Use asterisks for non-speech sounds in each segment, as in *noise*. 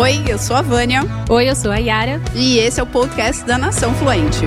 Oi, eu sou a Vânia. Oi, eu sou a Yara. E esse é o podcast da Nação Fluente.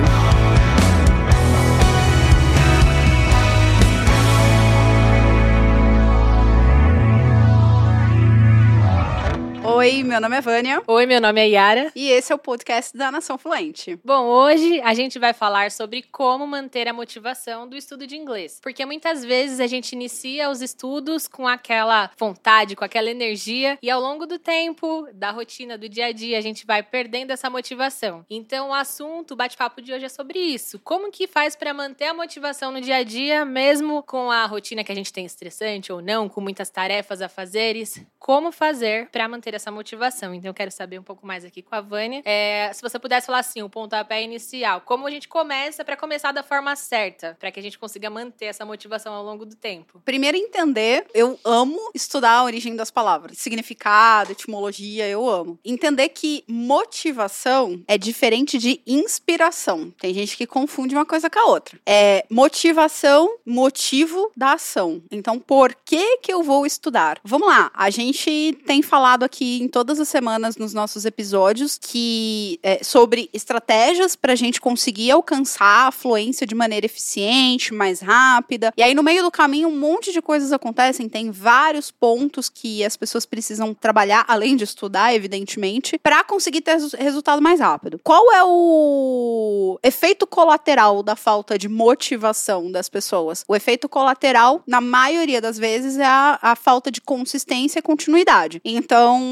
Oi, meu nome é Vânia. Oi, meu nome é Yara. E esse é o podcast da Nação Fluente. Bom, hoje a gente vai falar sobre como manter a motivação do estudo de inglês. Porque muitas vezes a gente inicia os estudos com aquela vontade, com aquela energia, e ao longo do tempo, da rotina, do dia a dia, a gente vai perdendo essa motivação. Então, o assunto, o bate-papo de hoje é sobre isso. Como que faz para manter a motivação no dia a dia, mesmo com a rotina que a gente tem estressante ou não, com muitas tarefas a fazeres? Como fazer para manter essa motivação. Então, eu quero saber um pouco mais aqui com a Vânia. É, se você pudesse falar assim, o pontapé inicial, como a gente começa para começar da forma certa, para que a gente consiga manter essa motivação ao longo do tempo? Primeiro, entender. Eu amo estudar a origem das palavras, significado, etimologia, eu amo. Entender que motivação é diferente de inspiração. Tem gente que confunde uma coisa com a outra. É motivação, motivo da ação. Então, por que que eu vou estudar? Vamos lá, a gente tem falado aqui em todas as semanas nos nossos episódios que é, sobre estratégias para a gente conseguir alcançar a fluência de maneira eficiente, mais rápida. E aí no meio do caminho um monte de coisas acontecem, tem vários pontos que as pessoas precisam trabalhar além de estudar, evidentemente, para conseguir ter resultado mais rápido. Qual é o efeito colateral da falta de motivação das pessoas? O efeito colateral, na maioria das vezes, é a, a falta de consistência e continuidade. Então,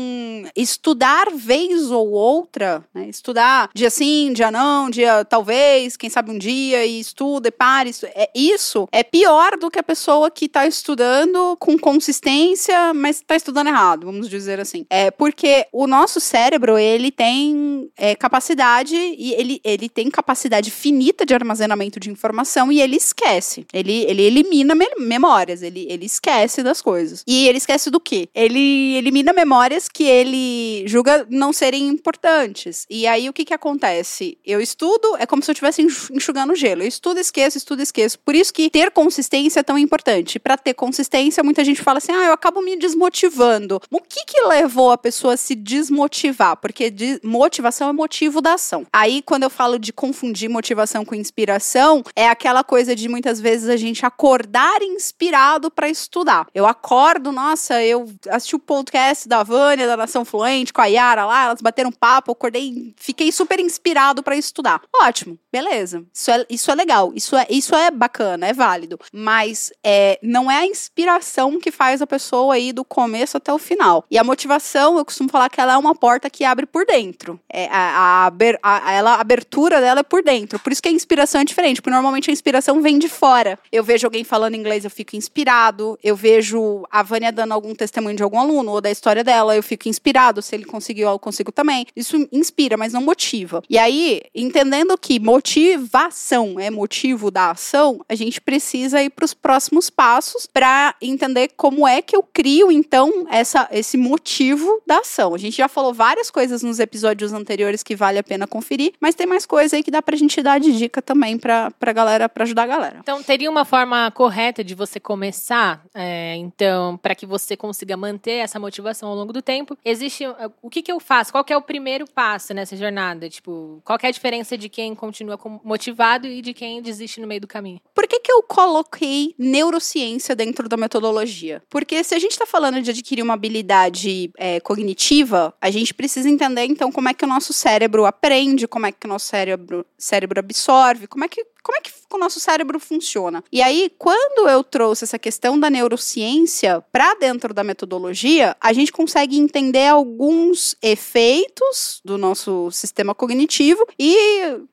estudar vez ou outra, né? estudar dia sim, dia não, dia talvez, quem sabe um dia, e estuda e para. Isso é, isso é pior do que a pessoa que está estudando com consistência, mas está estudando errado, vamos dizer assim. É porque o nosso cérebro, ele tem é, capacidade, e ele, ele tem capacidade finita de armazenamento de informação e ele esquece. Ele, ele elimina me memórias, ele, ele esquece das coisas. E ele esquece do quê? Ele elimina memórias que ele julga não serem importantes. E aí o que que acontece? Eu estudo, é como se eu estivesse enxugando gelo. Eu estudo, esqueço, estudo, esqueço. Por isso que ter consistência é tão importante. Para ter consistência, muita gente fala assim: "Ah, eu acabo me desmotivando". O que que levou a pessoa a se desmotivar? Porque de motivação é motivo da ação. Aí quando eu falo de confundir motivação com inspiração, é aquela coisa de muitas vezes a gente acordar inspirado para estudar. Eu acordo, nossa, eu assisti o podcast da Vânia, da Nação Fluente, com a Yara lá, elas bateram papo, acordei, fiquei super inspirado para estudar. Ótimo, beleza. Isso é, isso é legal, isso é, isso é bacana, é válido. Mas é, não é a inspiração que faz a pessoa ir do começo até o final. E a motivação, eu costumo falar que ela é uma porta que abre por dentro. É, a, a, a, ela, a abertura dela é por dentro. Por isso que a inspiração é diferente, porque normalmente a inspiração vem de fora. Eu vejo alguém falando inglês, eu fico inspirado. Eu vejo a Vânia dando algum testemunho de algum aluno ou da história dela, eu fico inspirado. Se ele conseguiu, eu consigo também. Isso inspira, mas não motiva. E aí, entendendo que motivação é motivo da ação, a gente precisa ir para os próximos passos para entender como é que eu crio, então, essa, esse motivo da ação. A gente já falou várias coisas nos episódios anteriores que vale a pena conferir, mas tem mais coisa aí que dá pra gente dar de dica também pra, pra galera, pra ajudar a galera. Então, teria uma forma correta de você começar, é, então, para que você consiga manter essa motivação ao longo do tempo, existe o que, que eu faço? Qual é o primeiro passo nessa jornada? Tipo, qual é a diferença de quem continua motivado e de quem desiste no meio do caminho? Por que, que eu coloquei neurociência dentro da metodologia? Porque se a gente está falando de adquirir uma habilidade é, cognitiva, a gente precisa entender então como é que o nosso cérebro aprende, como é que o nosso cérebro, cérebro absorve, como é que como é que o nosso cérebro funciona. E aí, quando eu trouxe essa questão da neurociência para dentro da metodologia, a gente consegue entender alguns efeitos do nosso sistema cognitivo e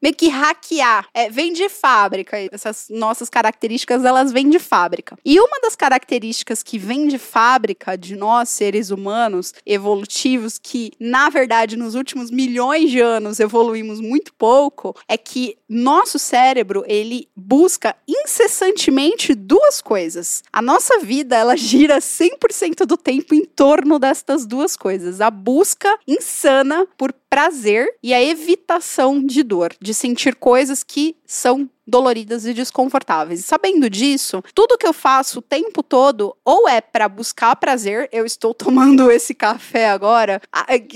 meio que hackear. É, vem de fábrica. Essas nossas características, elas vêm de fábrica. E uma das características que vem de fábrica de nós, seres humanos evolutivos, que na verdade nos últimos milhões de anos evoluímos muito pouco, é que nosso cérebro ele busca incessantemente duas coisas. A nossa vida, ela gira 100% do tempo em torno destas duas coisas. A busca insana por prazer e a evitação de dor, de sentir coisas que são doloridas e desconfortáveis. E sabendo disso, tudo que eu faço o tempo todo ou é para buscar prazer, eu estou *laughs* tomando esse café agora,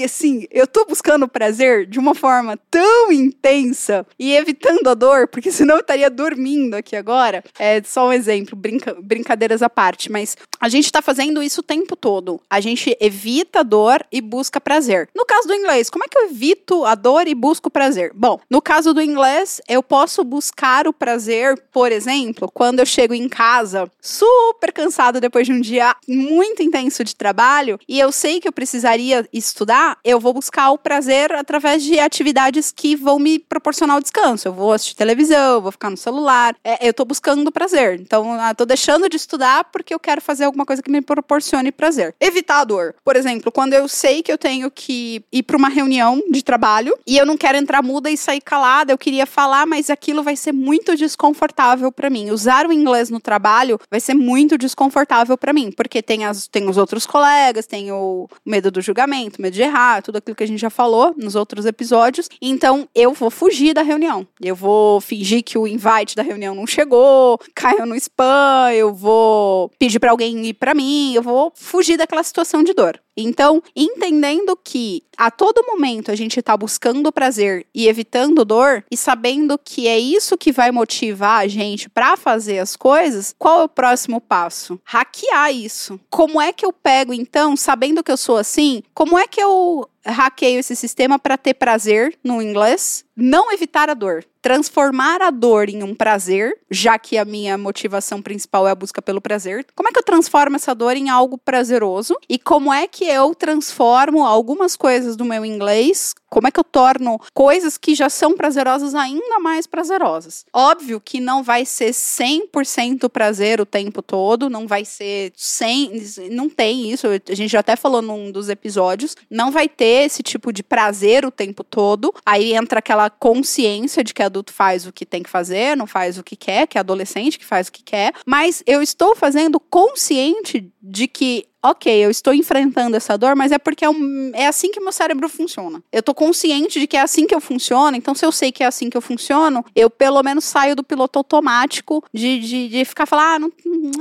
assim, eu tô buscando prazer de uma forma tão intensa e evitando a dor, porque *laughs* senão eu estaria dormindo aqui agora. É só um exemplo, brinca brincadeiras à parte, mas a gente tá fazendo isso o tempo todo. A gente evita dor e busca prazer. No caso do inglês, como é que eu evito a dor e busco prazer? Bom, no caso do inglês, eu posso buscar o prazer, por exemplo, quando eu chego em casa super cansado depois de um dia muito intenso de trabalho e eu sei que eu precisaria estudar, eu vou buscar o prazer através de atividades que vão me proporcionar o descanso. Eu vou assistir televisão, vou ficar no celular. É, eu tô buscando prazer. Então, eu tô deixando de estudar porque eu quero fazer alguma coisa que me proporcione prazer. Evitar a dor. Por exemplo, quando eu sei que eu tenho que ir para uma reunião de trabalho e eu não quero entrar muda e sair calada, eu queria falar, mas aquilo vai ser muito desconfortável para mim. Usar o inglês no trabalho vai ser muito desconfortável para mim, porque tem, as, tem os outros colegas, tem o medo do julgamento, medo de errar, tudo aquilo que a gente já falou nos outros episódios. Então, eu vou fugir da reunião. Eu vou fingir que o invite da reunião não chegou, caiu no spam, eu vou pedir para alguém ir para mim, eu vou fugir daquela situação de dor. Então, entendendo que a todo momento a gente está buscando prazer e evitando dor, e sabendo que é isso que vai motivar a gente para fazer as coisas, qual é o próximo passo? Hackear isso. Como é que eu pego, então, sabendo que eu sou assim, como é que eu hackeio esse sistema para ter prazer no inglês, não evitar a dor transformar a dor em um prazer, já que a minha motivação principal é a busca pelo prazer. Como é que eu transformo essa dor em algo prazeroso? E como é que eu transformo algumas coisas do meu inglês como é que eu torno coisas que já são prazerosas ainda mais prazerosas? Óbvio que não vai ser 100% prazer o tempo todo, não vai ser 100, não tem isso, a gente já até falou num dos episódios, não vai ter esse tipo de prazer o tempo todo. Aí entra aquela consciência de que adulto faz o que tem que fazer, não faz o que quer, que é adolescente que faz o que quer, mas eu estou fazendo consciente de que ok, eu estou enfrentando essa dor, mas é porque é, um, é, assim que meu cérebro funciona. Eu estou consciente de que é assim que eu funciono, então se eu sei que é assim que eu funciono, eu pelo menos saio do piloto automático de, de, de ficar falar, ah,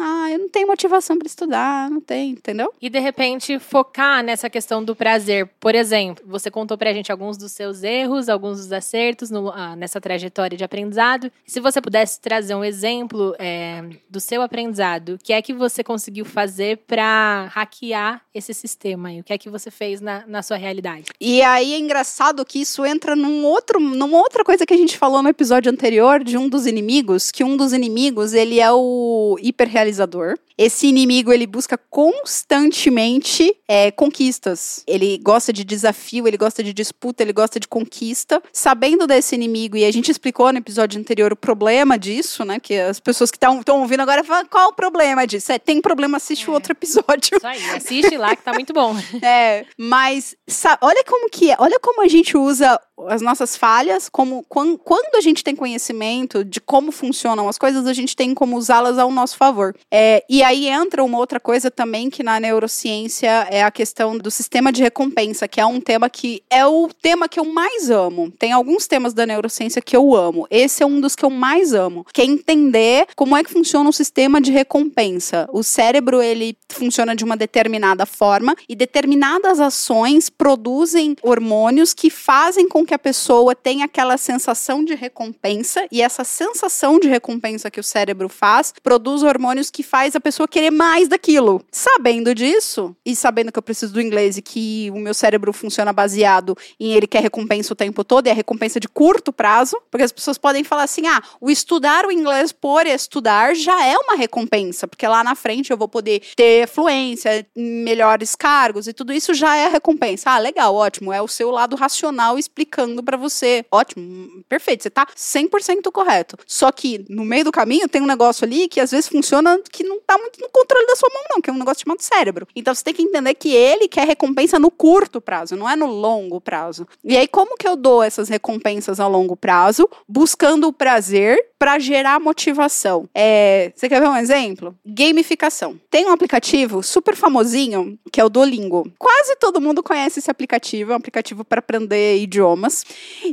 ah, eu não tenho motivação para estudar, não tem, entendeu? E de repente focar nessa questão do prazer. Por exemplo, você contou pra gente alguns dos seus erros, alguns dos acertos no, ah, nessa trajetória de aprendizado. Se você pudesse trazer um exemplo é, do seu aprendizado, o que é que você conseguiu fazer para hackear esse sistema? E o que é que você fez na, na sua realidade? E aí é engraçado que isso entra num outro, numa outra coisa que a gente falou no episódio anterior de um dos inimigos, que um dos inimigos, ele é o hiperrealizador. Esse inimigo, ele busca constantemente é, conquistas. Ele gosta de desafio, ele gosta de disputa, ele gosta de conquista. Sabendo desse inimigo, e a gente explicou no episódio anterior o problema disso, né? Que as pessoas que estão ouvindo agora falam, qual o problema disso? É, tem problema, assiste o é. outro episódio. Isso aí, assiste lá que tá muito bom. *laughs* é, mas olha como que é, olha como a gente usa as nossas falhas, como quando, a gente tem conhecimento de como funcionam as coisas, a gente tem como usá-las ao nosso favor. É, e aí entra uma outra coisa também que na neurociência é a questão do sistema de recompensa, que é um tema que é o tema que eu mais amo. Tem alguns temas da neurociência que eu amo. Esse é um dos que eu mais amo, que é entender como é que funciona o sistema de recompensa. O cérebro ele funciona de uma determinada forma e determinadas ações produzem hormônios que fazem com que a pessoa tenha aquela sensação de recompensa e essa sensação de recompensa que o cérebro faz produz hormônios que faz a pessoa querer mais daquilo. Sabendo disso e sabendo que eu preciso do inglês e que o meu cérebro funciona baseado em ele quer recompensa o tempo todo e a recompensa de curto prazo, porque as pessoas podem falar assim: "Ah, o estudar o inglês por estudar já é uma recompensa, porque lá na frente eu vou poder ter fluência, melhores cargos e tudo isso já é recompensa". Ah, legal, ótimo, é o seu lado racional explicando para você. Ótimo, perfeito, você tá 100% correto. Só que no meio do caminho tem um negócio ali que às vezes funciona que não tá muito no controle da sua mão não, que é um negócio chamado cérebro. Então você tem que entender que ele quer recompensa no curto prazo, não é no longo prazo. E aí como que eu dou essas recompensas a longo prazo? Buscando o prazer para gerar motivação. É, você quer ver um exemplo? Gamificação. Tem um aplicativo super famosinho que é o Duolingo. Quase todo mundo conhece esse aplicativo, é um aplicativo para aprender idioma sistemas.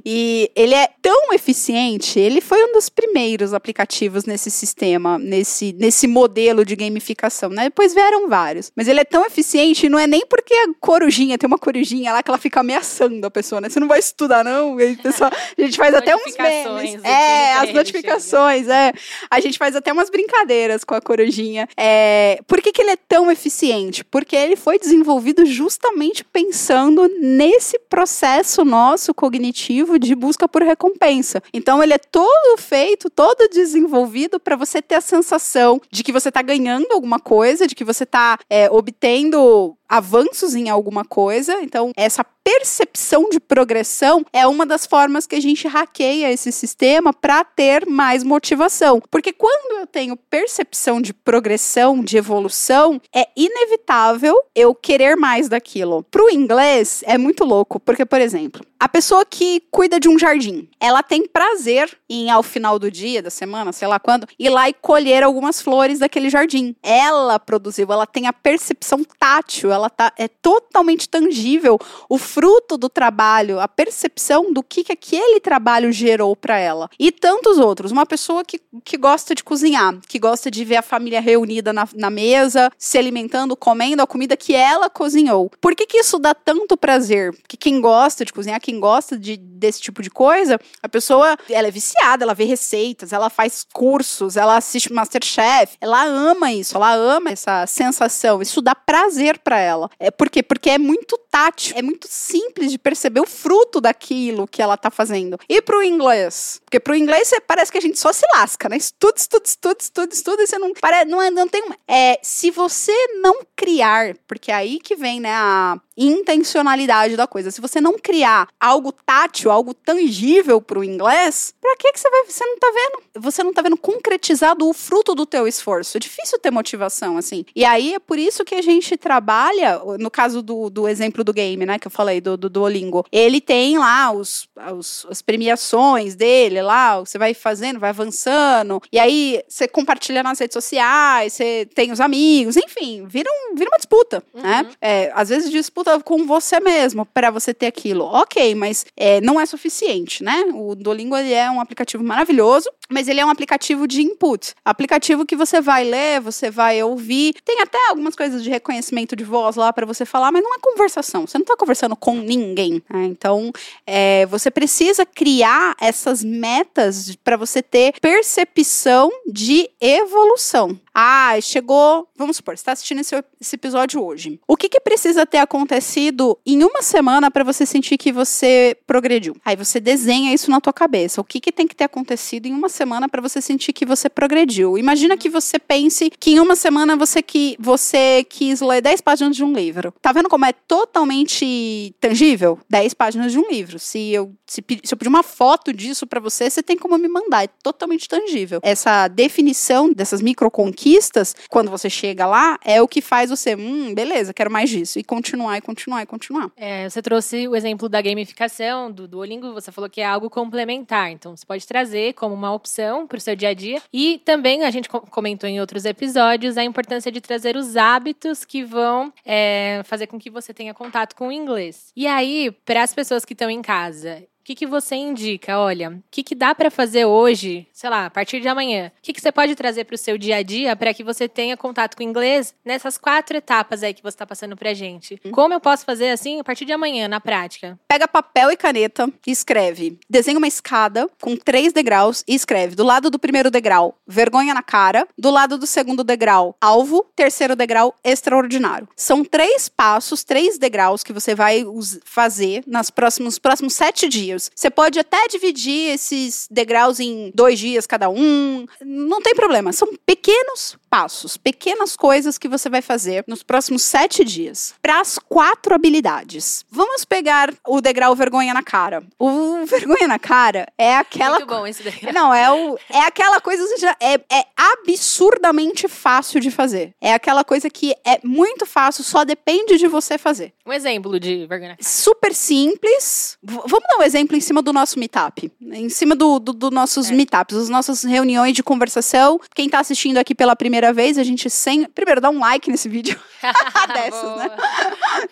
E ele é tão eficiente, ele foi um dos primeiros aplicativos nesse sistema, nesse, nesse modelo de gamificação, né? Depois vieram vários. Mas ele é tão eficiente, não é nem porque a corujinha, tem uma corujinha lá que ela fica ameaçando a pessoa, né? Você não vai estudar, não? A gente faz até uns memes. É, as notificações, é. A gente faz até umas brincadeiras com a corujinha. É, por que, que ele é tão eficiente? Porque ele foi desenvolvido justamente pensando nesse processo nosso cognitivo de busca por recompensa. Então ele é todo feito, todo desenvolvido para você ter a sensação de que você está ganhando alguma coisa, de que você está é, obtendo avanços em alguma coisa. Então, essa percepção de progressão é uma das formas que a gente hackeia esse sistema para ter mais motivação. Porque quando eu tenho percepção de progressão, de evolução, é inevitável eu querer mais daquilo. Para o inglês, é muito louco, porque, por exemplo, a pessoa que cuida de um jardim, ela tem prazer em, ao final do dia, da semana, sei lá quando, ir lá e colher algumas flores daquele jardim. Ela produziu, ela tem a percepção tátil, ela tá, é totalmente tangível o fruto do trabalho, a percepção do que, que aquele trabalho gerou para ela. E tantos outros. Uma pessoa que, que gosta de cozinhar, que gosta de ver a família reunida na, na mesa, se alimentando, comendo a comida que ela cozinhou. Por que, que isso dá tanto prazer? Que quem gosta de cozinhar, quem gosta de, desse tipo de coisa, a pessoa, ela é viciada, ela vê receitas, ela faz cursos, ela assiste Masterchef, ela ama isso, ela ama essa sensação, isso dá prazer para ela. É por quê? Porque é muito tátil, é muito simples de perceber o fruto daquilo que ela tá fazendo. E pro inglês? Porque pro inglês parece que a gente só se lasca, né? Estuda, estuda, estuda, estuda, estuda, e você não, para, não, é, não tem, é, se você não criar, porque é aí que vem, né, a intencionalidade da coisa. Se você não criar algo tátil, algo tangível para o inglês, para que que você vai, você não tá vendo? Você não tá vendo concretizado o fruto do teu esforço. É difícil ter motivação assim. E aí é por isso que a gente trabalha, no caso do, do exemplo do game, né, que eu falei do, do Duolingo. Ele tem lá os, os as premiações dele lá, você vai fazendo, vai avançando, e aí você compartilha nas redes sociais, você tem os amigos, enfim, vira, um, vira uma disputa, né? uhum. né? É, às vezes disputa com você mesmo para você ter aquilo. Ok, mas é, não é suficiente, né? O Duolingo ele é um aplicativo maravilhoso, mas ele é um aplicativo de input. Aplicativo que você vai ler, você vai ouvir. Tem até algumas coisas de reconhecimento de voz lá para você falar, mas não é conversação. Você não está conversando com ninguém. Né? Então, é, você precisa criar essas metas para você ter percepção de evolução. Ah, chegou. Vamos supor, você está assistindo esse, esse, episódio hoje. O que, que precisa ter acontecido em uma semana para você sentir que você progrediu? Aí você desenha isso na tua cabeça. O que, que tem que ter acontecido em uma semana para você sentir que você progrediu? Imagina que você pense que em uma semana você que você quis ler 10 páginas de um livro. Tá vendo como é totalmente tangível? 10 páginas de um livro. Se eu, se, se eu pedir uma foto disso para você, você tem como me mandar. É totalmente tangível. Essa definição dessas microconquistas conquistas, quando você chega lá, é o que faz você, hum, beleza, quero mais disso. E continuar, e continuar, e continuar. É, você trouxe o exemplo da gamificação, do Duolingo, você falou que é algo complementar. Então, você pode trazer como uma opção para o seu dia a dia. E também, a gente comentou em outros episódios, a importância de trazer os hábitos que vão é, fazer com que você tenha contato com o inglês. E aí, para as pessoas que estão em casa que, que você indica? Olha, o que, que dá para fazer hoje, sei lá, a partir de amanhã? O que, que você pode trazer para o seu dia a dia para que você tenha contato com o inglês nessas quatro etapas aí que você está passando pra gente? Uhum. Como eu posso fazer assim a partir de amanhã, na prática? Pega papel e caneta e escreve. Desenha uma escada com três degraus e escreve. Do lado do primeiro degrau, vergonha na cara. Do lado do segundo degrau, alvo. Terceiro degrau, extraordinário. São três passos, três degraus que você vai fazer nas próximos, próximos sete dias Você pode até dividir esses degraus em dois dias cada um. Não tem problema. São pequenos passos, pequenas coisas que você vai fazer nos próximos sete dias para as quatro habilidades. Vamos pegar o degrau vergonha na cara. O *laughs* vergonha na cara é aquela. Muito bom esse degrau. Não, é, o, é aquela coisa que já é, é absurdamente fácil de fazer. É aquela coisa que é muito fácil, só depende de você fazer. Um exemplo de vergonha na cara. Super simples. V vamos dar um exemplo em cima do nosso meetup. Em cima dos do, do nossos é. meetups, as nossas reuniões de conversação. Quem está assistindo aqui pela primeira vez, a gente sem. Primeiro, dá um like nesse vídeo. *laughs* Dessas, né?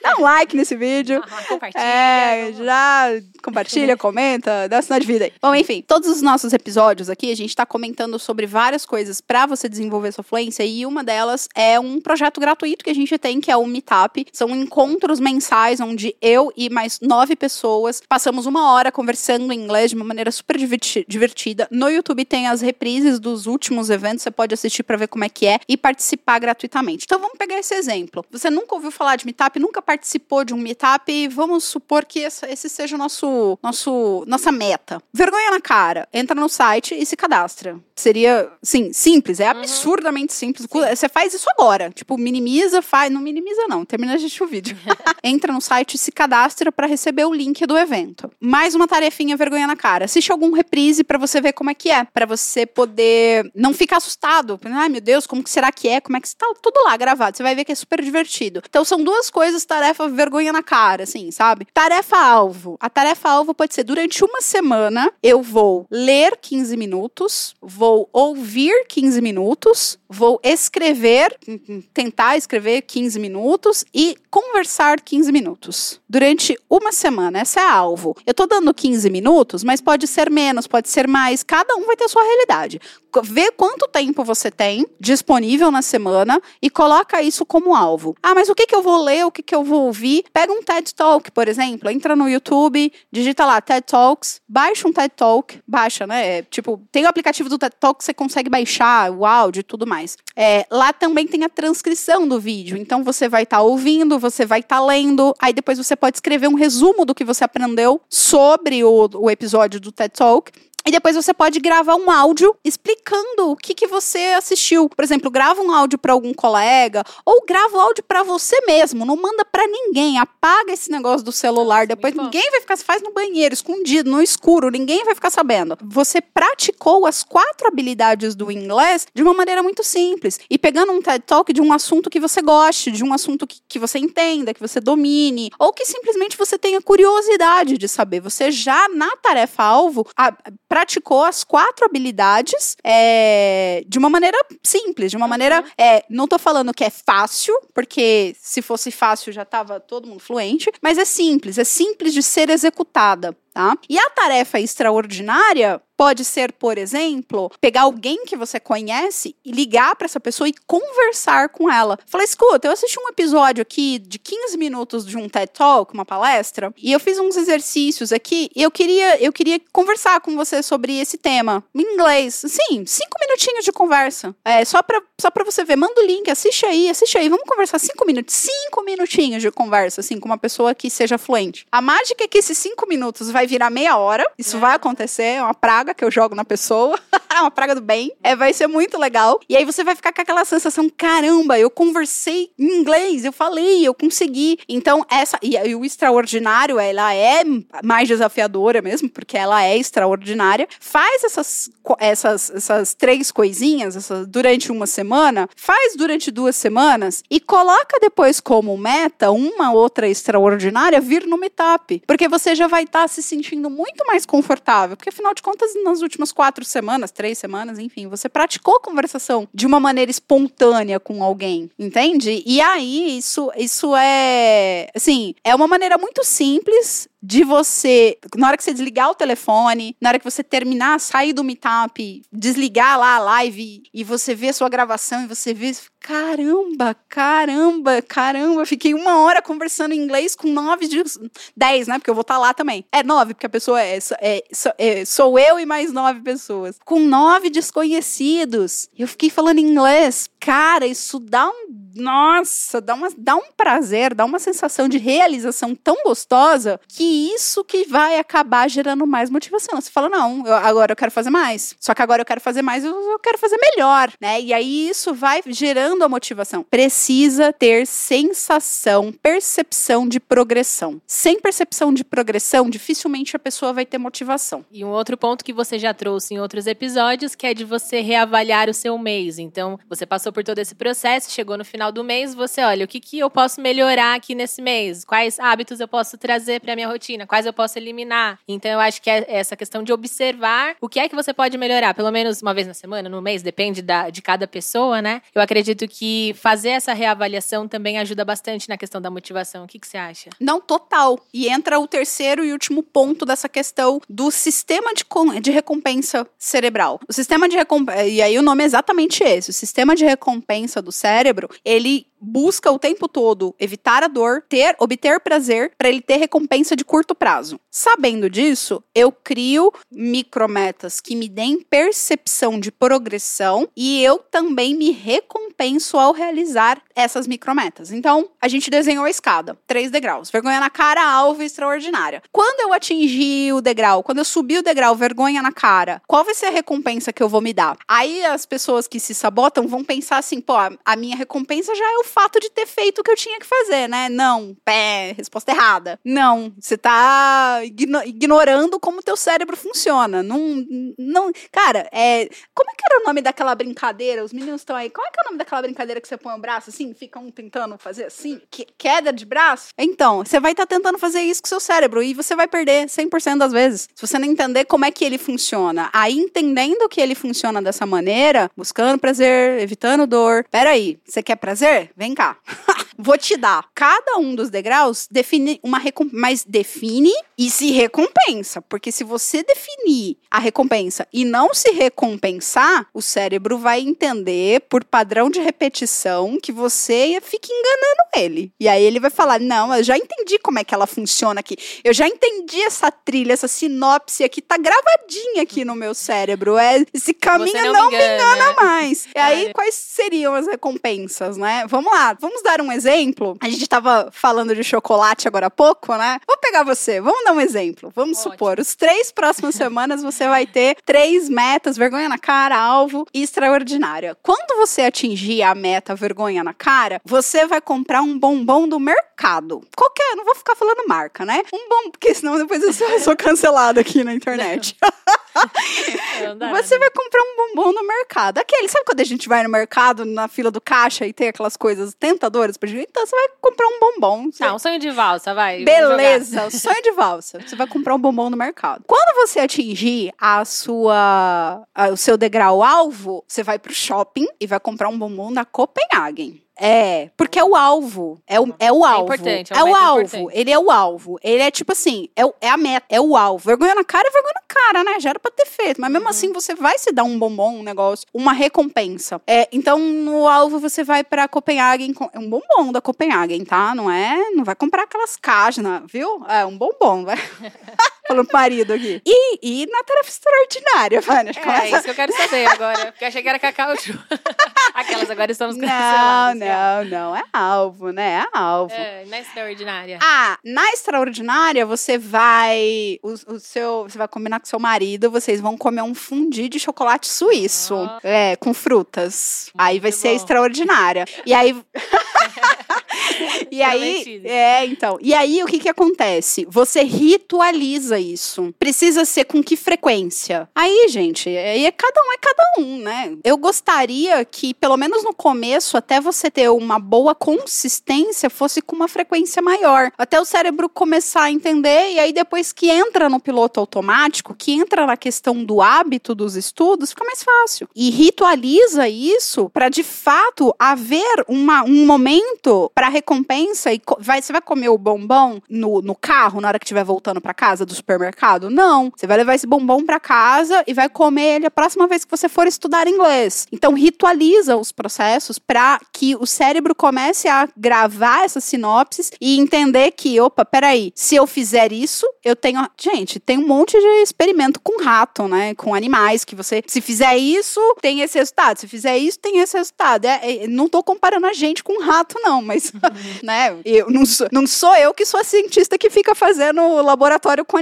Dá um like nesse vídeo. Compartilha. É, já compartilha, *laughs* comenta, dá sinal de vida aí. Bom, enfim, todos os nossos episódios aqui, a gente tá comentando sobre várias coisas para você desenvolver sua fluência e uma delas é um projeto gratuito que a gente tem, que é o Meetup. São encontros mensais onde eu e mais nove pessoas passamos uma hora conversando em inglês de uma maneira super diverti- divertida. No YouTube tem as reprises dos últimos eventos, você pode assistir para ver como é que é e participar gratuitamente. Então vamos pegar esse exemplo. Você nunca ouviu falar de Meetup, nunca participou de um Meetup, vamos supor que esse seja o nosso, nosso, nossa meta. Vergonha na cara, entra no site e se cadastra. Seria, sim, simples, é absurdamente simples. Você faz isso agora. Tipo, minimiza, faz. Não minimiza, não. Termina de assistir o vídeo. *laughs* entra no site e se cadastra para receber o link do evento. Mais uma tarefinha vergonha na cara. Assiste algum reprise para você ver como é que é, para você poder não ficar assustado. Ai, meu Deus, como que será que é? Como é que está tudo lá gravado? Você vai ver que é super divertido. Então são duas coisas, tarefa vergonha na cara, assim, sabe? Tarefa alvo. A tarefa alvo pode ser durante uma semana eu vou ler 15 minutos, vou ouvir 15 minutos, vou escrever, tentar escrever 15 minutos e conversar 15 minutos. Durante uma semana, essa é alvo. Eu tô dando 15 minutos, mas pode ser menos, pode ser mais, cada um vai ter a sua realidade. Vê quanto tempo você tem disponível na semana e coloca isso como alvo. Ah, mas o que, que eu vou ler, o que, que eu vou ouvir? Pega um TED Talk, por exemplo, entra no YouTube, digita lá TED Talks, baixa um TED Talk, baixa, né? É, tipo, tem o aplicativo do TED Talk, você consegue baixar o áudio e tudo mais. É, lá também tem a transcrição do vídeo, então você vai estar ouvindo, você vai estar lendo, aí depois você pode escrever um resumo do que você aprendeu sobre o, o episódio do TED Talk. E depois você pode gravar um áudio explicando o que, que você assistiu. Por exemplo, grava um áudio para algum colega ou grava o áudio para você mesmo. Não manda para ninguém. Apaga esse negócio do celular. Nossa, depois ninguém vai ficar. Faz no banheiro, escondido, no escuro. Ninguém vai ficar sabendo. Você praticou as quatro habilidades do inglês de uma maneira muito simples. E pegando um TED Talk de um assunto que você goste, de um assunto que, que você entenda, que você domine, ou que simplesmente você tenha curiosidade de saber. Você já na tarefa-alvo praticou as quatro habilidades é, de uma maneira simples, de uma maneira. É, não tô falando que é fácil, porque se fosse fácil já tava todo mundo fluente, mas é simples, é simples de ser executada. Tá? E a tarefa extraordinária pode ser, por exemplo, pegar alguém que você conhece e ligar para essa pessoa e conversar com ela. Falar, escuta, eu assisti um episódio aqui de 15 minutos de um TED Talk, uma palestra, e eu fiz uns exercícios aqui e eu queria, eu queria conversar com você sobre esse tema em inglês. Sim, cinco minutinhos de conversa. É, só para só pra você ver. Manda o link, assiste aí, assiste aí. Vamos conversar cinco minutos. Cinco minutinhos de conversa, assim, com uma pessoa que seja fluente. A mágica é que esses cinco minutos vai virar meia hora. Isso É. vai acontecer, é uma praga que eu jogo na pessoa. *laughs* É uma praga do bem. É, vai ser muito legal. E aí você vai ficar com aquela sensação: caramba, eu conversei em inglês, eu falei, eu consegui. Então, essa. E, e o extraordinário, ela é mais desafiadora mesmo, porque ela é extraordinária. Faz essas, essas, essas três coisinhas essas, durante uma semana, faz durante duas semanas e coloca depois como meta uma outra extraordinária vir no meetup. Porque você já vai estar se sentindo muito mais confortável. Porque afinal de contas, nas últimas quatro semanas, três semanas, enfim, você praticou conversação de uma maneira espontânea com alguém, entende? E aí, isso, isso é, assim, é uma maneira muito simples de você, na hora que você desligar o telefone, na hora que você terminar, sair do meetup, desligar lá a live e você vê a sua gravação e você vê, caramba, caramba, caramba, fiquei uma hora conversando em inglês com nove de dez, né? Porque eu vou estar lá também. É nove, porque a pessoa é, é, é, sou eu e mais nove pessoas. Com nove desconhecidos. Eu fiquei falando inglês. Cara, isso dá um. Nossa, dá, uma, dá um prazer, dá uma sensação de realização tão gostosa que isso que vai acabar gerando mais motivação. Você fala, não, eu- agora eu quero fazer mais. Só que agora eu quero fazer mais, eu, eu quero fazer melhor, né? E aí isso vai gerando a motivação. Precisa ter sensação, percepção de progressão. Sem percepção de progressão, dificilmente a pessoa vai ter motivação. E um outro ponto que você já trouxe em outros episódios, que é de você reavaliar o seu mês. Então, você passou por todo esse processo, chegou no final final do mês você olha o que, que eu posso melhorar aqui nesse mês, quais hábitos eu posso trazer para minha rotina, quais eu posso eliminar. Então eu acho que é essa questão de observar o que é que você pode melhorar, pelo menos uma vez na semana, no mês, depende da, de cada pessoa, né? Eu acredito que fazer essa reavaliação também ajuda bastante na questão da motivação. O que, que você acha? Não, total. E entra o terceiro e último ponto dessa questão do sistema de, de recompensa cerebral. O sistema de recompensa. E aí o nome é exatamente esse. O sistema de recompensa do cérebro, ele busca o tempo todo evitar a dor, ter, obter prazer, para ele ter recompensa de curto prazo. Sabendo disso, eu crio micrometas que me deem percepção de progressão e eu também me recompenso ao realizar essas micrometas. Então, a gente desenhou a escada, três degraus, vergonha na cara, alvo extraordinária. Quando eu atingir o degrau, quando eu subir o degrau, vergonha na cara, qual vai ser a recompensa que eu vou me dar? Aí as pessoas que se sabotam vão pensar assim, pô, a minha recompensa já é o fato de ter feito o que eu tinha que fazer, né? Não, pé, resposta errada. Não, você tá igno ignorando como teu cérebro funciona. Não, não, cara, é, como é que era o nome daquela brincadeira? Os meninos estão aí. Qual é que é o nome daquela brincadeira que você põe o braço assim, fica um tentando fazer assim, que, queda de braço? Então, você vai estar tá tentando fazer isso com seu cérebro e você vai perder 100% das vezes. Se você não entender como é que ele funciona. Aí entendendo que ele funciona dessa maneira, buscando prazer, evitando dor. Peraí, você quer prazer? Vem cá. *laughs* Vou te dar. Cada um dos degraus define uma recompensa, mas define e se recompensa. Porque se você definir a recompensa e não se recompensar, o cérebro vai entender por padrão de repetição que você fica enganando ele. E aí ele vai falar: Não, eu já entendi como é que ela funciona aqui. Eu já entendi essa trilha, essa sinopse aqui, tá gravadinha aqui no meu cérebro. É, esse caminho não, não me, engana. me engana mais. E aí, quais seriam as recompensas, né? Vamos lá, vamos dar um exemplo. A gente estava falando de chocolate agora há pouco, né? Vou pegar você, vamos dar um exemplo. Vamos Ótimo. supor, os três próximas *laughs* semanas você vai ter três metas, vergonha na cara, alvo e extraordinária. Quando você atingir a meta vergonha na cara, você vai comprar um bombom do mercado. Qualquer, não vou ficar falando marca, né? Um bom, porque senão depois eu sou, *laughs* cancelado aqui na internet. *laughs* você vai comprar um bombom no mercado. Aquele, sabe quando a gente vai no mercado, na fila do caixa e tem aquelas coisas tentadoras pra gente? Então você vai comprar um bombom. Você... Não, um sonho de valsa, vai. Beleza, sonho de valsa. Você vai comprar um bombom no mercado. Quando você atingir a sua, a, o seu degrau alvo, você vai pro shopping e vai comprar um bombom da Copenhagen. É, porque é o alvo. É o, é o é alvo. É importante. É, um é o alvo. Importante. Ele é o alvo. Ele é tipo assim, é, é a meta, é o alvo. Vergonha na cara é vergonha na cara, né? Já era pra ter feito. Mas mesmo uhum. assim, você vai se dar um bombom, um negócio, uma recompensa. É, então, no alvo, você vai pra Copenhagen. É um bombom da Copenhagen, tá? Não é. Não vai comprar aquelas caixas, viu? É um bombom, vai. *laughs* Falando marido aqui. E, e na tarefa extraordinária, Vânia. É, começa... isso que eu quero saber agora. Porque eu achei que era cacau *laughs* Aquelas agora estamos canceladas. Não, não, não. É alvo, né? É alvo. É, na extraordinária. Ah, na extraordinária, você vai. O, o seu, você vai combinar com seu marido, vocês vão comer um fundi de chocolate suíço. Oh. É, com frutas. Muito aí vai bom. ser extraordinária. E aí. *laughs* e aí, é, então. E aí, o que que acontece? Você ritualiza isso. Precisa ser com que frequência? Aí, gente, aí é cada um é cada um, né? Eu gostaria que, pelo menos no começo, até você ter uma boa consistência, fosse com uma frequência maior. Até o cérebro começar a entender, e aí depois que entra no piloto automático, que entra na questão do hábito dos estudos, fica mais fácil. E ritualiza isso para de fato haver uma, um momento para recompensa e vai, você vai comer o bombom no, no carro na hora que estiver voltando para casa do supermercado? Não. Você vai levar esse bombom para casa e vai comer ele a próxima vez que você for estudar inglês. Então ritualiza os processos para que o cérebro comece a gravar essas sinopses e entender que, opa, peraí, se eu fizer isso, eu tenho. Gente, tem um monte de experimento com rato, né? Com animais, que você, se fizer isso, tem esse resultado. Se fizer isso, tem esse resultado. É, é, não tô comparando a gente com rato, não, mas *laughs* né? Eu não sou, não sou eu que sou a cientista que fica fazendo laboratório com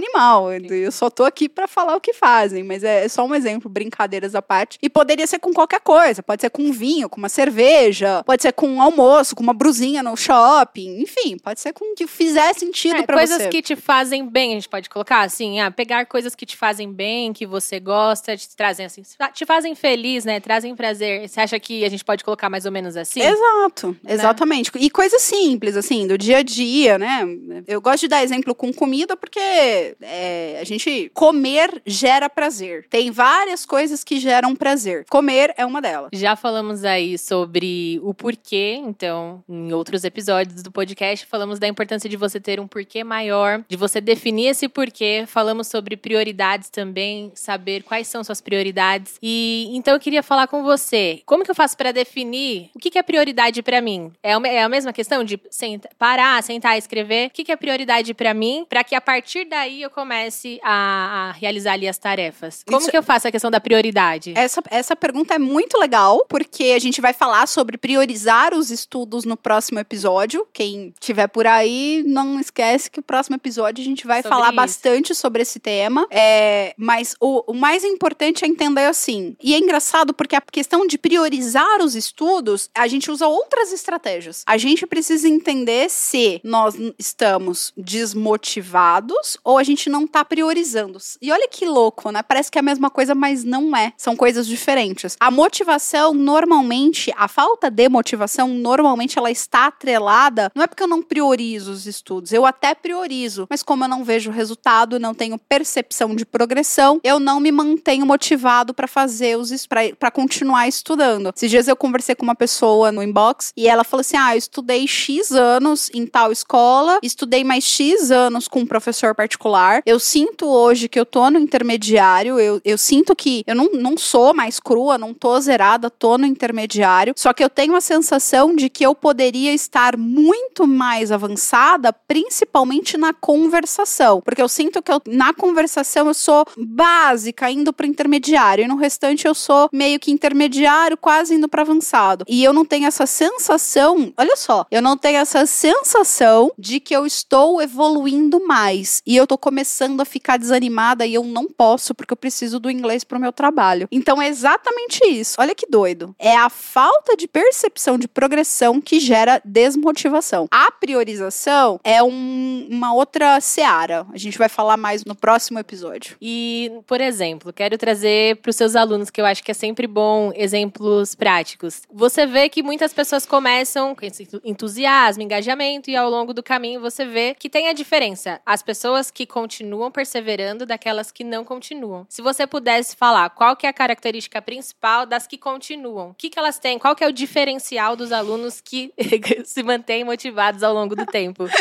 Eu só tô aqui para falar o que fazem, mas é, é só um exemplo, brincadeiras à parte. E poderia ser com qualquer coisa, pode ser com um vinho, com uma cerveja, pode ser com um almoço, com uma brusinha no shopping, enfim, pode ser com o que fizer sentido É, para coisas você. que te fazem bem, a gente pode colocar assim, ah, pegar coisas que te fazem bem, que você gosta, te trazem assim, te fazem feliz, né? Trazem prazer. Você acha que a gente pode colocar mais ou menos assim? Exato, Né? exatamente. E coisas simples, assim, do dia a dia, né? Eu gosto de dar exemplo com comida porque é, a gente. Comer gera prazer. Tem várias coisas que geram prazer. Comer é uma delas. Já falamos aí sobre o porquê, então, em outros episódios do podcast, falamos da importância de você ter um porquê maior, de você definir esse porquê. Falamos sobre prioridades também, saber quais são suas prioridades. E então eu queria falar com você, como que eu faço para definir o que, que é prioridade para mim? É a, é a mesma questão de senta- parar, sentar, escrever, o que, que é prioridade para mim, para que a partir daí eu comece a, a realizar ali as tarefas. Como Isso- que eu faço a questão da prioridade? Essa, essa pergunta é muito legal, porque a gente vai falar sobre priorizar os estudos no próximo episódio. Quem tiver por aí, não esquece que o próximo episódio a gente vai Sobre falar isso. bastante sobre esse tema. É, mas o, o mais importante é entender assim. E é engraçado porque a questão de priorizar os estudos, a gente usa outras estratégias. A gente precisa entender se nós estamos desmotivados ou a gente não tá priorizando. E olha que louco, né? Parece que é a mesma coisa, mas não é. São coisas diferentes. A motivação, normalmente, a falta de motivação, normalmente ela está atrelada. Não é porque eu não priorizo os estudos, eu até priorizo, mas como eu não vejo resultado, não tenho percepção de progressão, eu não me mantenho motivado para fazer os para continuar estudando. Esses dias eu conversei com uma pessoa no inbox e ela falou assim: "Ah, eu estudei X anos em tal escola, estudei mais X anos com um professor particular. Eu sinto hoje que eu tô no intermediário, eu, eu sinto que eu não, não sou mais crua, não tô zerada, tô no intermediário. Só que eu tenho a sensação de que eu poderia estar muito mais avançada, principalmente na conversação. Porque eu sinto que eu- na conversação eu sou básica, indo para intermediário, e no restante eu sou meio que intermediário, quase indo para avançado. E eu não tenho essa sensação, olha só, eu não tenho essa sensação de que eu estou evoluindo mais. E eu tô começando a ficar desanimada e eu não posso porque eu preciso do inglês pro meu trabalho. Então é exatamente isso. Olha que doido. É a falta de percepção de progressão que gera desmotivação. A priorização é um- uma outra seara. A gente vai falar mais no próximo episódio. E, por exemplo, quero trazer para os seus alunos, que eu acho que é sempre bom, exemplos práticos. Você vê que muitas pessoas começam com esse entusiasmo, engajamento, e ao longo do caminho você vê que tem a diferença. As pessoas que continuam perseverando daquelas que não continuam. Se você pudesse falar qual que é a característica principal das que continuam, o que, que elas têm, qual que é o diferencial dos alunos que *laughs* se mantêm motivados ao longo do tempo. *laughs*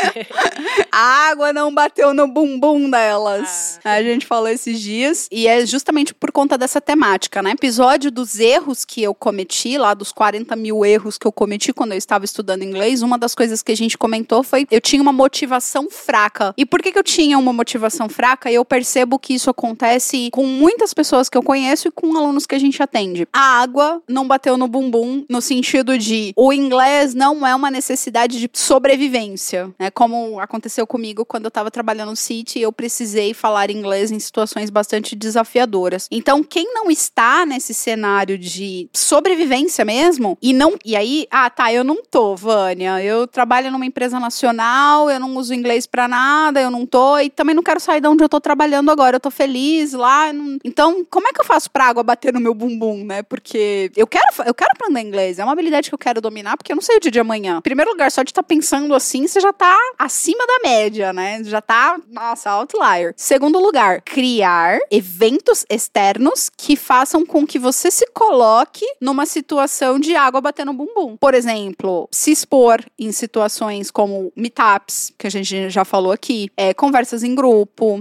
A água não bateu no bumbum delas. A gente falou esses dias. E é justamente por conta dessa temática, né? Episódio dos erros que eu cometi, lá dos 40 mil erros que eu cometi quando eu estava estudando inglês. Uma das coisas que a gente comentou foi eu tinha uma motivação fraca. E por que, que eu tinha uma motivação fraca? Eu percebo que isso acontece com muitas pessoas que eu conheço e com alunos que a gente atende. A água não bateu no bumbum no sentido de o inglês não é uma necessidade de sobrevivência, né? Como aconteceu comigo quando eu estava trabalhando no City, eu precisei falar inglês em situações bastante desafiadoras. Então, quem não está nesse cenário de sobrevivência mesmo e não e aí, ah, tá, eu não tô, Vânia. Eu trabalho numa empresa nacional, eu não uso inglês pra nada, eu não tô e também não quero sair de onde eu tô trabalhando agora. Eu tô feliz lá. não- Então, como é que eu faço pra água bater no meu bumbum, né? Porque eu quero, eu quero aprender inglês. É uma habilidade que eu quero dominar, porque eu não sei o dia de amanhã. Em primeiro lugar, só de estar pensando assim, você já tá acima da média, né? Já tá, nossa, outlier. Segundo lugar, criar eventos externos que façam com que você se coloque numa situação de água batendo no bumbum. Por exemplo, se expor em situações como meetups, que a gente já falou aqui, é, conversas em grupo.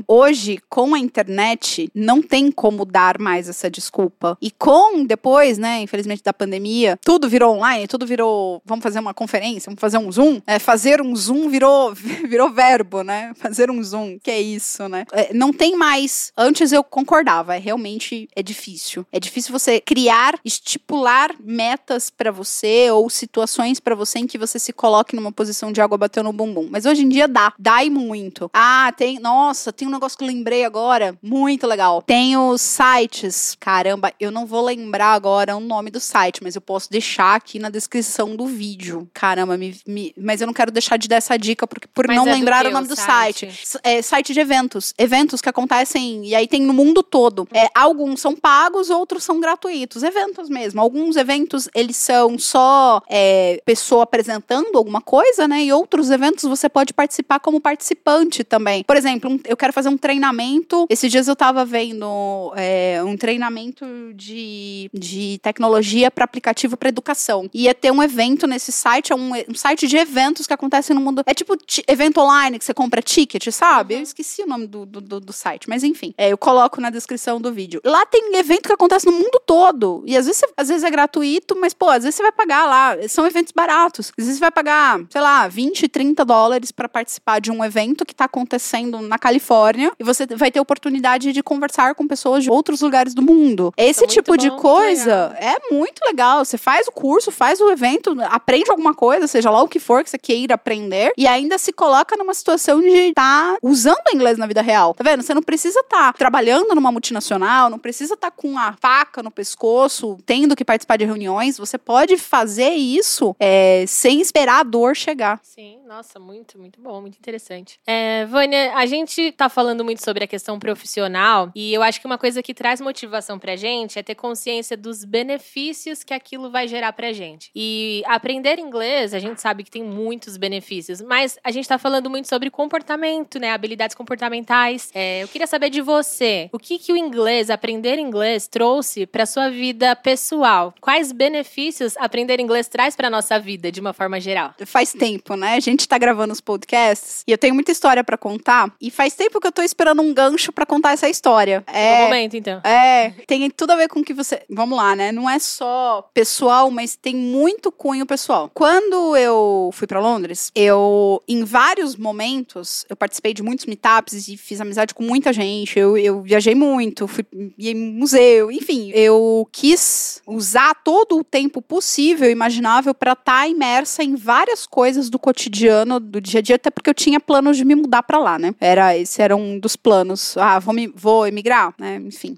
Hoje, com a internet, não tem como dar mais essa desculpa. E com, depois, né, infelizmente, da pandemia, tudo virou online, tudo virou, vamos fazer uma conferência, vamos fazer um Zoom. É, fazer um Zoom virou, *laughs* virou verbo, né? Fazer um Zoom, que é isso, né? É, não tem mais. Antes eu concordava, é, realmente é difícil. É difícil você criar, estipular metas pra você ou situações pra você em que que você se coloque numa posição de água batendo no bumbum. Mas hoje em dia dá. Dá e muito. Ah, tem. Nossa, tem um negócio que eu lembrei agora. Muito legal. Tem os sites. Caramba, eu não vou lembrar agora o nome do site, mas eu posso deixar aqui na descrição do vídeo. Caramba, me, me, mas eu não quero deixar de dar essa dica porque, por Mas não é lembrar o nome do site? site. É site de eventos. Eventos que acontecem, e aí tem no mundo todo. É, alguns são pagos, outros são gratuitos. Eventos mesmo. Alguns eventos, eles são só é, pessoa apresentando alguma coisa, né? E outros eventos você pode participar como participante também. Por exemplo, um- eu quero fazer um treinamento. Esses dias eu tava vendo é, um treinamento de, de tecnologia para aplicativo para educação. Ia ter um evento nesse site, é um, um site de eventos que acontecem no mundo. É tipo ti- evento online que você compra ticket, sabe? Eu esqueci o nome do, do, do- site, mas enfim. É, eu coloco na descrição do vídeo. Lá tem evento que acontece no mundo todo. E às vezes, às vezes é gratuito, mas, pô, às vezes você vai pagar lá. São eventos baratos. Às vezes você vai pagar, sei lá, 20, 30 dólares para participar de um evento que tá acontecendo na Califórnia. E você vai ter oportunidade de conversar com pessoas de outros lugares do mundo. Esse muito tipo de bom, coisa é muito legal. Você faz o curso, faz o evento, aprende alguma coisa, seja lá o que for que você queira aprender, e ainda se coloca numa situação de estar usando o inglês na vida real. Tá vendo? Você não precisa estar trabalhando numa multinacional, não precisa estar com a faca no pescoço, tendo que participar de reuniões. Você pode fazer isso é, sem esperar a dor chegar. Sim, nossa, muito, muito bom, muito interessante. É, Vânia, a gente tá falando muito sobre a questão profissional e eu acho que uma coisa que traz motivação pra gente é ter consciência dos benefícios que aquilo vai gerar pra gente. E aprender inglês, a gente sabe que tem muitos benefícios, mas a gente tá falando muito sobre comportamento, né? Habilidades comportamentais. É, eu queria saber de você, o que que o inglês, aprender inglês, trouxe pra sua vida pessoal? Quais benefícios aprender inglês traz pra nossa vida, de uma forma geral? faz tempo, né? A gente tá gravando os podcasts e eu tenho muita história pra contar. E faz tempo que eu tô esperando um gancho pra contar essa história. No É. momento, então. É, tem tudo a ver com o que você. Vamos lá, né? Não é só pessoal, mas tem muito cunho pessoal. Quando eu fui pra Londres, eu, em vários momentos, eu participei de muitos meetups e fiz amizade com muita gente. Eu, eu viajei muito, fui em museu, enfim. Eu quis usar todo o tempo possível, imaginável, pra estar imersa em várias coisas do cotidiano, do dia a dia, até porque eu tinha planos de me mudar pra lá, né? Era, esse era um dos planos. Ah, vou, me, vou emigrar, né? Enfim.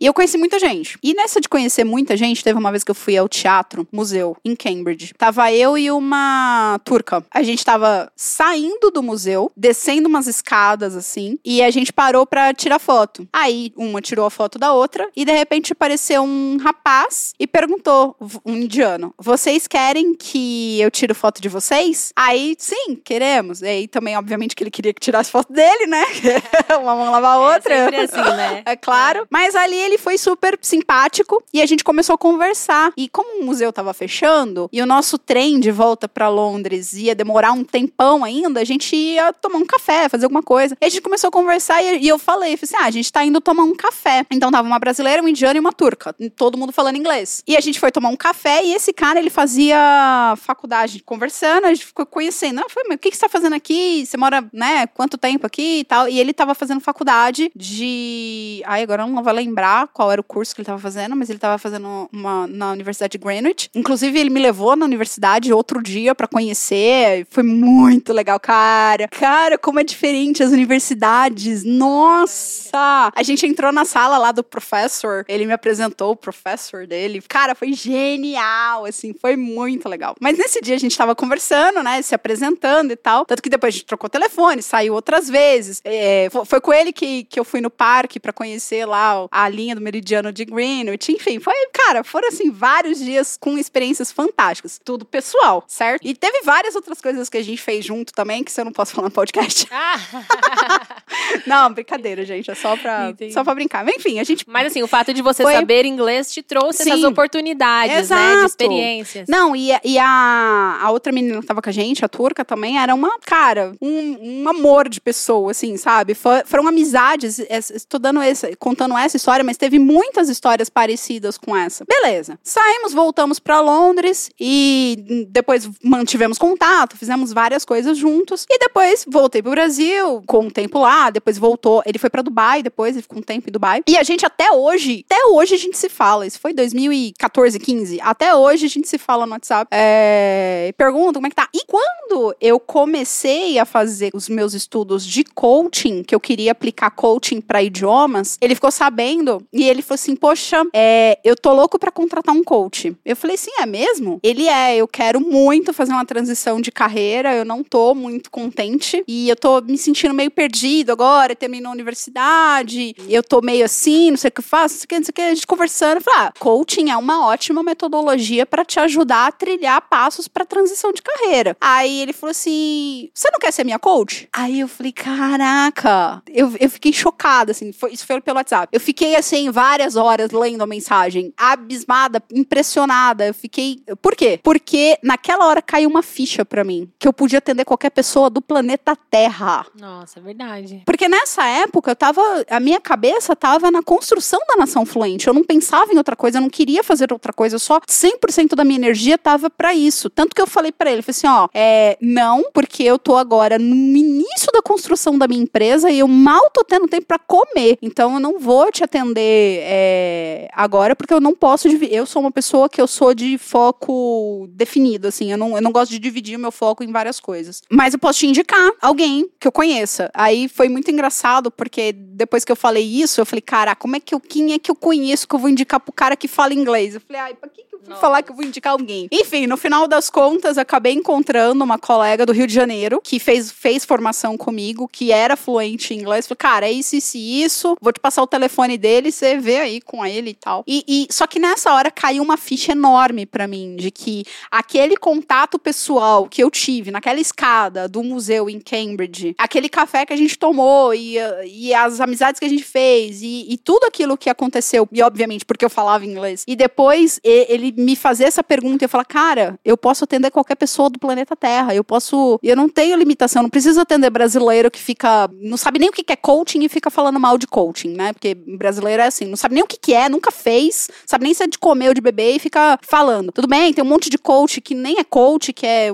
E eu conheci muita gente. E nessa de conhecer muita gente, teve uma vez que eu fui ao teatro, museu, em Cambridge. Tava eu e uma turca. A gente tava saindo do museu, descendo umas escadas assim, e a gente parou pra tirar foto. Aí uma tirou a foto da outra, e de repente apareceu um rapaz e perguntou, um indiano: Vocês querem que eu tire foto de vocês? Aí, sim, queremos. E aí também, obviamente, que ele queria que tirasse foto dele, né? *laughs* uma mão lava a outra. É sempre assim, né? *laughs* É claro. Mas ali ele foi super simpático e a gente começou a conversar. E como o museu tava fechando e o nosso trem de volta pra Londres ia demorar um tempão ainda, a gente ia tomar um café, fazer alguma coisa. E a gente começou a conversar e, e eu falei, falei assim: ah, a gente tá indo tomar um café. Então tava uma brasileira, um indiano e uma turca. Todo mundo falando inglês. E a gente foi tomar um café e esse cara, ele fazia faculdade conversando, a gente ficou conhecendo. Ah, foi, mas o que, que você tá fazendo aqui? Você mora, né, quanto tempo aqui e tal? E ele tava fazendo faculdade de. Ai, agora eu não vou lembrar qual era o curso que ele tava fazendo, mas ele tava fazendo uma na Universidade de Greenwich. Inclusive, ele me levou na universidade outro dia pra conhecer. Foi muito legal, cara. Cara, como é diferente as universidades. Nossa! A gente entrou na sala lá do professor, ele me apresentou o professor dele. Cara, foi genial, assim, foi muito legal. Mas nesse dia a gente tava conversando, né, se apresentando e tal. Tanto que depois a gente trocou telefone, saiu outras vezes. É, fo- foi com ele que, que eu fui no parque pra conhecer lá a linha do meridiano de Greenwich. Enfim, foi, cara, foram assim vários dias com experiências fantásticas. Tudo pessoal, certo? E teve várias outras coisas que a gente fez junto também, que você não posso *laughs* falar no podcast. Ah! *laughs* Não, brincadeira, gente. É só pra, Entendi. só pra brincar. Mas enfim, a gente. Mas assim, o fato de você Foi- saber inglês te trouxe essas Sim. oportunidades, né? Exato. De experiências. Não, e, a- e a, a outra menina que tava com a gente, a turca também, era uma, cara, um, um amor de pessoa, assim, sabe? Fo- foram amizades. Estou dando essa, contando essa história, mas teve muitas histórias parecidas com essa. Beleza. Saímos, voltamos pra Londres e depois mantivemos contato, fizemos várias coisas juntos. E depois voltei pro Brasil, com um tempo lá, depois voltou. Ele foi pra Dubai, depois ele ficou um tempo em Dubai. E a gente até hoje, até hoje a gente se fala. Isso foi 2014, 15. Até hoje a gente se fala no WhatsApp. É, perguntam como é que tá. E quando eu comecei a fazer os meus estudos de coaching, que eu queria aplicar coaching para idiomas, ele ficou sabendo e ele falou assim: Poxa, é, eu tô louco para contratar um coach. Eu falei: Sim, é mesmo? Ele é, eu quero muito fazer uma transição de carreira, eu não tô muito contente e eu tô me sentindo meio perdido agora, terminou a universidade, eu tô meio assim, não sei o que eu faço, não sei o que, não sei o que. A gente conversando, eu falei: ah, coaching é uma ótima metodologia para te ajudar a trilhar passos para transição de carreira. Aí ele falou assim: Você não quer ser minha coach? Aí eu falei: Caraca, eu, eu fiquei chocada, assim, foi, isso foi pelo WhatsApp. Eu fiquei, assim, várias horas lendo a mensagem, abismada, impressionada. Eu fiquei. Por quê? Porque naquela hora caiu uma ficha para mim, que eu podia atender qualquer pessoa do planeta Terra. Nossa, é verdade. Porque nessa época eu tava. A minha cabeça tava na construção da nação fluente. Eu não pensava em outra coisa, eu não queria fazer outra coisa. Eu só 100% da minha energia tava para isso. Tanto que eu falei para ele, falei assim, ó, é, não, porque eu tô agora no início da construção da minha empresa e eu mal tô tendo tempo para comer. Então eu não vou te atender é, agora porque eu não posso eu sou uma pessoa que eu sou de foco definido, assim, eu não, eu não gosto de dividir o meu foco em várias coisas. Mas eu posso te indicar alguém que eu conheça. Aí foi muito engraçado porque depois que eu falei isso, eu falei, cara, como é que eu quem é que eu conheço que eu vou indicar pro cara que fala inglês? Eu falei, ai, pra que, que eu fui falar que eu vou indicar alguém? Enfim, no final das contas, acabei encontrando uma colega do Rio de Janeiro que fez, fez formação comigo, que era fluente em inglês. Falei, cara, é isso, isso isso. Vou te passar o telefone dele, você vê aí com ele e tal. E, e só que nessa hora caiu uma ficha enorme para mim de que aquele contato pessoal que eu tive naquela escada do museu em Cambridge, aquele café que a gente tomou e, e as amizades que a gente fez e, e tudo aquilo que aconteceu, e obviamente porque eu falava inglês, e depois ele me fazer essa pergunta e eu falar, cara, eu posso atender qualquer pessoa do planeta Terra, eu posso, eu não tenho limitação, não preciso atender brasileiro que fica, não sabe nem o que é coaching e fica falando mal de coaching, né? Porque brasileiro é assim, não sabe nem o que é, nunca fez, sabe nem se é de comer ou de beber e fica falando. Tudo bem, tem um monte de coach que nem é coach, que é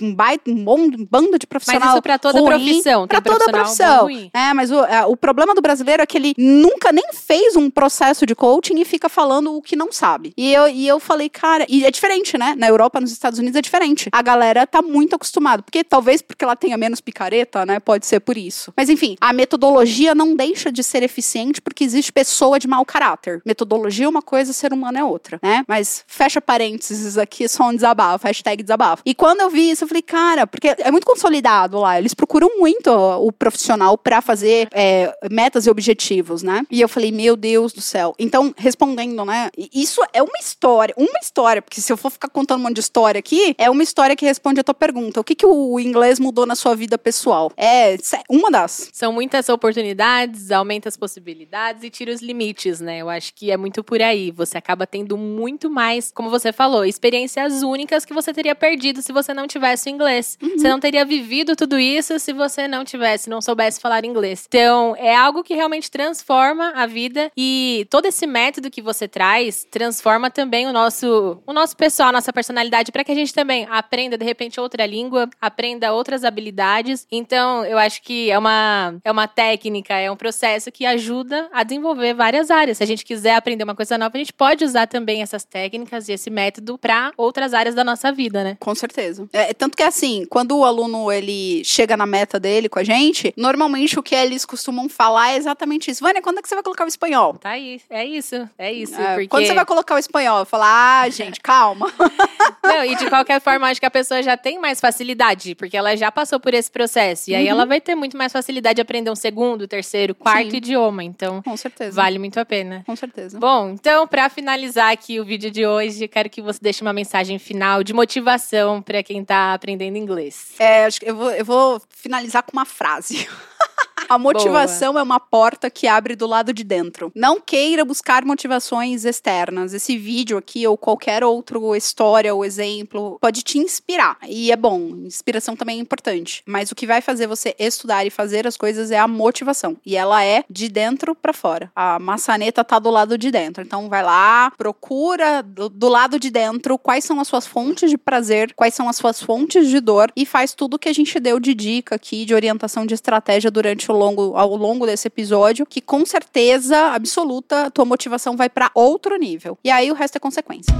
um baita, um, bom, um bando de profissional Mas isso pra toda ruim, profissão, pra toda profissão. É, mas o, é, o problema do brasileiro é que ele nunca nem fez um processo de coaching e fica falando o que não sabe. E eu, e eu falei, cara, e é diferente, né? Na Europa, nos Estados Unidos é diferente. A galera tá muito acostumada, porque talvez porque ela tenha menos picareta, né? Pode ser por isso. Mas enfim, a metodologia não deixa de ser eficiente porque existe pessoa de mau caráter. Metodologia é uma coisa, ser humano é outra, né? Mas fecha parênteses aqui, só um desabafo, hashtag desabafo. E quando eu vi isso, eu falei, cara, porque é muito consolidado lá, eles procuram muito o profissional para fazer é, metas e objetivos, né? E eu falei, meu Deus do céu. Então, respondendo, né? Isso é uma história, uma história, porque se eu for ficar contando um monte de história aqui, é uma história que responde a tua pergunta. O que, que o inglês mudou na sua vida pessoal? É uma das. São muitas oportunidades, aumenta as possibilidades e tira os limites, né? Eu acho que é muito por aí. Você acaba tendo muito mais, como você falou, experiências únicas que você teria perdido se você não tivesse o inglês. Uhum. Você não teria vivido tudo isso se você não tivesse, não soubesse falar inglês. Então, é algo que realmente transforma a vida e todo esse método que você traz transforma também o nosso, o nosso pessoal, a nossa personalidade para que a gente também aprenda de repente outra língua, aprenda outras habilidades. Então, eu acho que é uma é uma técnica, é um processo que ajuda a desenvolver várias áreas. Se a gente quiser aprender uma coisa nova, a gente pode usar também essas técnicas e esse método para outras áreas da nossa vida, né? Com certeza. É, tanto que assim, quando o aluno ele chega na meta dele com a gente, normalmente o que eles costumam falar é exatamente isso. Vânia, quando é que você vai colocar o espanhol? Tá aí, é isso, é isso. É, porque... Quando você vai colocar o espanhol? Eu falo, ah, gente, calma. *laughs* Não, e de qualquer forma, acho que a pessoa já tem mais facilidade, porque ela já passou por esse processo. E aí uhum. ela vai ter muito mais facilidade de aprender um segundo, terceiro, quarto Sim. idioma. Então, com certeza. vale muito a pena. Com certeza. Bom, então, para finalizar aqui o vídeo de hoje, quero que você deixe uma mensagem final de motivação para quem tá aprendendo inglês. É, acho que eu vou, eu vou finalizar com uma frase. *laughs* *laughs* A motivação Boa. é uma porta que abre do lado de dentro. Não queira buscar motivações externas. Esse vídeo aqui ou qualquer outro história ou exemplo pode te inspirar. E é bom, inspiração também é importante. Mas o que vai fazer você estudar e fazer as coisas é a motivação. E ela é de dentro para fora. A maçaneta tá do lado de dentro. Então vai lá, procura do, do lado de dentro quais são as suas fontes de prazer, quais são as suas fontes de dor e faz tudo que a gente deu de dica aqui de orientação de estratégia durante o longo, ao longo desse episódio, que com certeza absoluta tua motivação vai para outro nível. E aí o resto é consequência.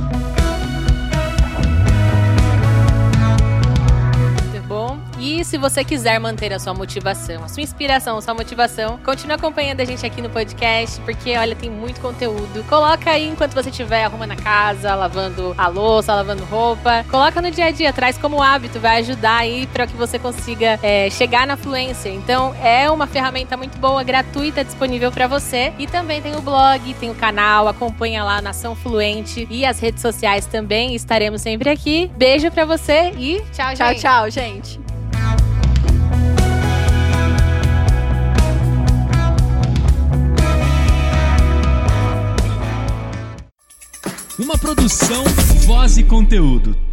Se você quiser manter a sua motivação, a sua inspiração, a sua motivação, continue acompanhando a gente aqui no podcast, porque olha, tem muito conteúdo. Coloca aí enquanto você estiver arrumando a casa, lavando a louça, lavando roupa. Coloca no dia a dia, traz como hábito, vai ajudar aí para que você consiga é, chegar na fluência. Então, é uma ferramenta muito boa, gratuita, disponível para você. E também tem o blog, tem o canal, acompanha lá Nação Fluente e as redes sociais também. Estaremos sempre aqui. Beijo para você e tchau, Tchau, gente. tchau, gente. Uma produção, voz e conteúdo.